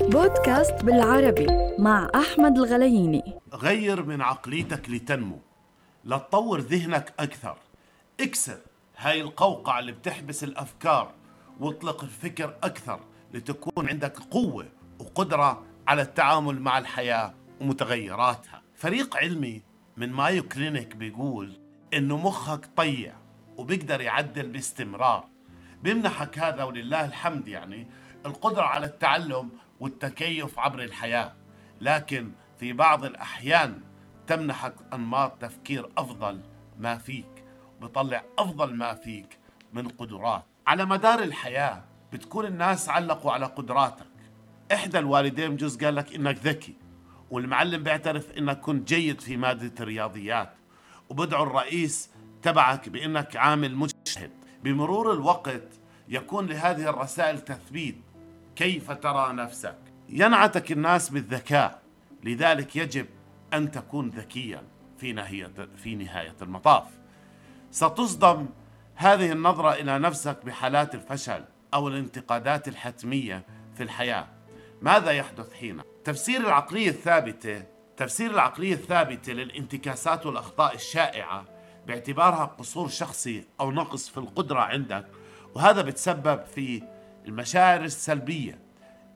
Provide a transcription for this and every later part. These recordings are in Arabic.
بودكاست بالعربي مع أحمد الغلييني. غير من عقليتك لتنمو. لتطور ذهنك أكثر. اكسر هاي القوقعة اللي بتحبس الأفكار واطلق الفكر أكثر لتكون عندك قوة وقدرة على التعامل مع الحياة ومتغيراتها. فريق علمي من مايو كلينيك بيقول إنه مخك طيع وبيقدر يعدل باستمرار. بيمنحك هذا ولله الحمد يعني القدرة على التعلم والتكيف عبر الحياة. لكن في بعض الأحيان تمنحك أنماط تفكير أفضل ما فيك بطلع أفضل ما فيك من قدرات. على مدار الحياة بتكون الناس علقوا على قدراتك. إحدى الوالدين بجوز قال لك إنك ذكي والمعلم بيعترف إنك كنت جيد في مادة الرياضيات. وبدعو الرئيس تبعك بإنك عامل مجتهد. بمرور الوقت يكون لهذه الرسائل تثبيت كيف ترى نفسك؟ ينعتك الناس بالذكاء لذلك يجب أن تكون ذكيا في نهاية, في نهاية المطاف. ستصدم هذه النظرة إلى نفسك بحالات الفشل أو الانتقادات الحتمية في الحياة. ماذا يحدث حين؟ تفسير العقلية الثابتة تفسير العقلية الثابتة للانتكاسات والأخطاء الشائعة باعتبارها قصور شخصي أو نقص في القدرة عندك وهذا بتسبب في المشاعر السلبية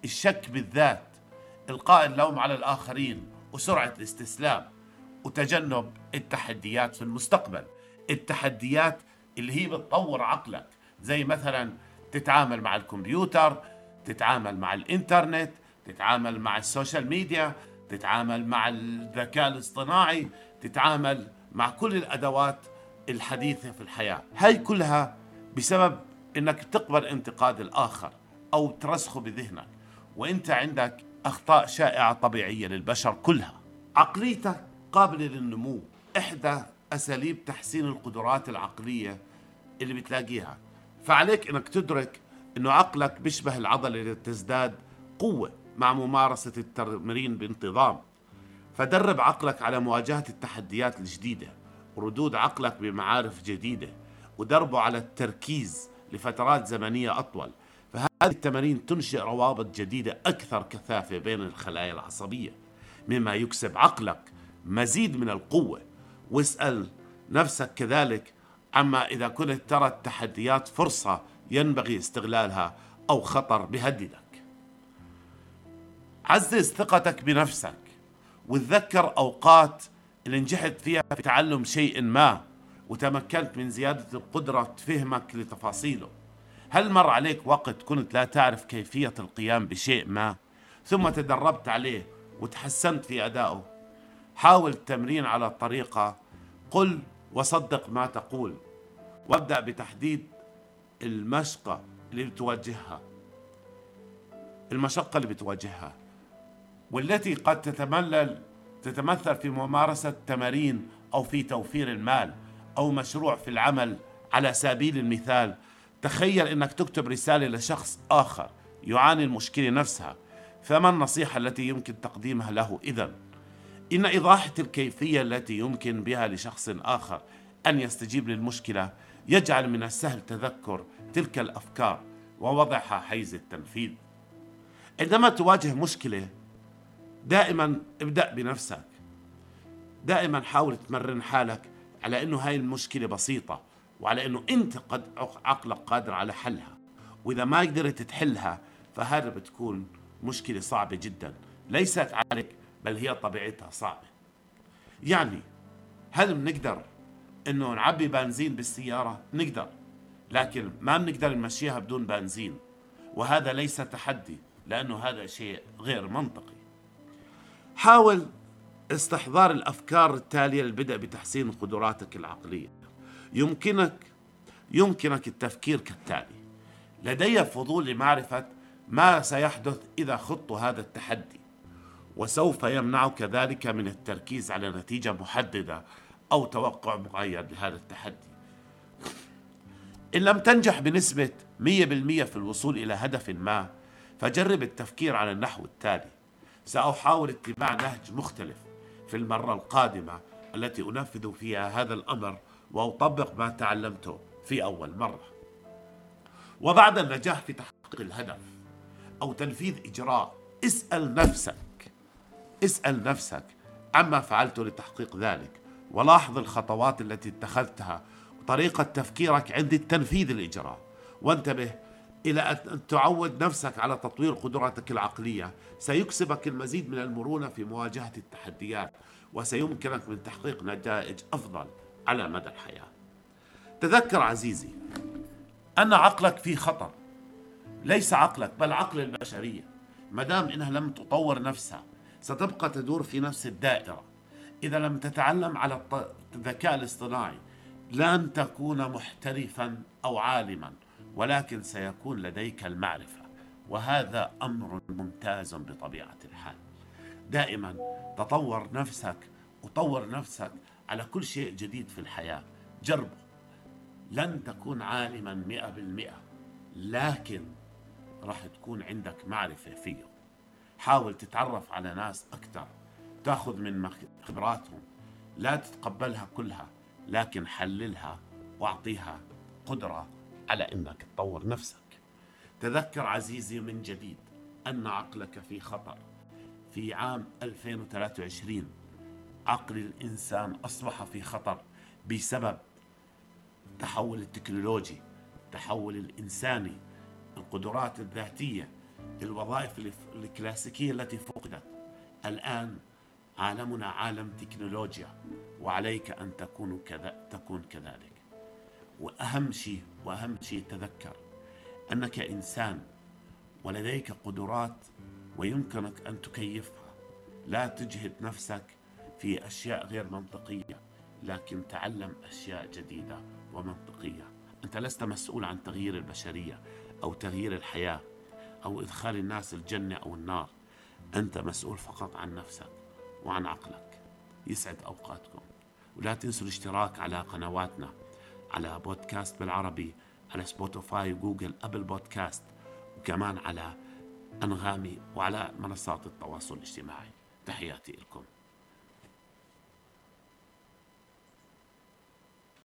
الشك بالذات إلقاء اللوم على الآخرين وسرعة الاستسلام وتجنب التحديات في المستقبل. التحديات اللي هي بتطور عقلك زي مثلا تتعامل مع الكمبيوتر تتعامل مع الإنترنت تتعامل مع ال social media تتعامل مع الذكاء الاصطناعي تتعامل مع كل الأدوات الحديثة في الحياة. هاي كلها بسبب إنك تقبل انتقاد الآخر أو ترسخه بذهنك وإنت عندك أخطاء شائعة طبيعية للبشر كلها. عقليتك قابلة للنمو. إحدى أساليب تحسين القدرات العقلية اللي بتلاقيها. فعليك إنك تدرك إنه عقلك بيشبه العضلة اللي تزداد قوة مع ممارسة التمرين بانتظام. فدرب عقلك على مواجهة التحديات الجديدة وردود عقلك بمعارف جديدة ودربه على التركيز لفترات زمنية أطول. فهذه التمارين تنشئ روابط جديدة أكثر كثافة بين الخلايا العصبية مما يكسب عقلك مزيد من القوة. واسأل نفسك كذلك عما إذا كنت ترى التحديات فرصة ينبغي استغلالها أو خطر بهددك. عزز ثقتك بنفسك وتذكر أوقات اللي نجحت فيها في تعلم شيء ما. وتمكنت من زيادة قدره فهمك لتفاصيله. هل مر عليك وقت كنت لا تعرف كيفية القيام بشيء ما ثم تدربت عليه وتحسنت في أدائه؟ حاول التمرين على الطريقة. قل وصدق ما تقول. وابدأ بتحديد المشقة اللي بتواجهها. المشقة اللي بتواجهها. والتي قد تتملل تتمثل في ممارسة تمارين أو في توفير المال. أو مشروع في العمل على سبيل المثال. تخيل إنك تكتب رسالة لشخص آخر يعاني المشكلة نفسها. فما النصيحة التي يمكن تقديمها له اذا إن ايضاح الكيفية التي يمكن بها لشخص آخر أن يستجيب للمشكلة يجعل من السهل تذكر تلك الأفكار ووضعها حيز التنفيذ. عندما تواجه مشكلة دائما ابدأ بنفسك. دائما حاول تمرن حالك على إنه هاي المشكلة بسيطة وعلى إنه أنت قد عقلك قادر على حلها وإذا ما قدرت تحلها فهذا بتكون مشكلة صعبة جدا. ليست عليك بل هي طبيعتها صعبة. يعني هل بنقدر إنه نعبي بنزين بالسيارة؟ نقدر لكن ما بنقدر نمشيها بدون بنزين وهذا ليس تحدي لأنه هذا شيء غير منطقي. حاول استحضار الأفكار التالية للبدء بتحسين قدراتك العقلية. يمكنك يمكنك التفكير كالتالي. لدي فضول لمعرفة ما سيحدث إذا خضت هذا التحدي وسوف يمنعك ذلك من التركيز على نتيجة محددة أو توقع معين لهذا التحدي. إن لم تنجح بنسبة 100% في الوصول إلى هدف ما فجرب التفكير على النحو التالي. سأحاول اتباع نهج مختلف. في المرة القادمة التي أنفذ فيها هذا الأمر وأطبق ما تعلمته في أول مرة. وبعد النجاح في تحقيق الهدف أو تنفيذ إجراء اسأل نفسك اسأل نفسك عما فعلت لتحقيق ذلك ولاحظ الخطوات التي اتخذتها وطريقة تفكيرك عند تنفيذ الإجراء وانتبه إلى أن تعود نفسك على تطوير قدراتك العقلية. سيكسبك المزيد من المرونة في مواجهة التحديات وسيمكنك من تحقيق نتائج أفضل على مدى الحياة. تذكر عزيزي أن عقلك في خطر. ليس عقلك بل عقل البشرية. ما دام إنها لم تطور نفسها ستبقى تدور في نفس الدائرة. إذا لم تتعلم على الذكاء الاصطناعي لن تكون محترفا أو عالما. ولكن سيكون لديك المعرفة وهذا أمر ممتاز بطبيعة الحال. دائما تطور نفسك وطور نفسك على كل شيء جديد في الحياة. جربه لن تكون عالما مئة بالمئة لكن راح تكون عندك معرفة فيه. حاول تتعرف على ناس أكثر تأخذ من خبراتهم. لا تتقبلها كلها لكن حللها واعطيها قدرة على إنك تطور نفسك. تذكر عزيزي من جديد أن عقلك في خطر. في عام 2023 عقل الإنسان أصبح في خطر بسبب التحول التكنولوجي التحول الإنساني القدرات الذاتية الوظائف الكلاسيكية التي فقدت. الآن عالمنا عالم تكنولوجيا وعليك أن تكون كذا تكون كذلك. وأهم شيء وأهم شيء تذكر أنك إنسان ولديك قدرات ويمكنك أن تكيفها. لا تجهد نفسك في أشياء غير منطقية لكن تعلم أشياء جديدة ومنطقية. أنت لست مسؤول عن تغيير البشرية أو تغيير الحياة أو إدخال الناس الجنة أو النار. أنت مسؤول فقط عن نفسك وعن عقلك. يسعد أوقاتكم. ولا تنسوا الاشتراك على قنواتنا. على بودكاست بالعربي على سبوتيفاي وجوجل أبل بودكاست وكمان على أنغامي وعلى منصات التواصل الاجتماعي. تحياتي لكم.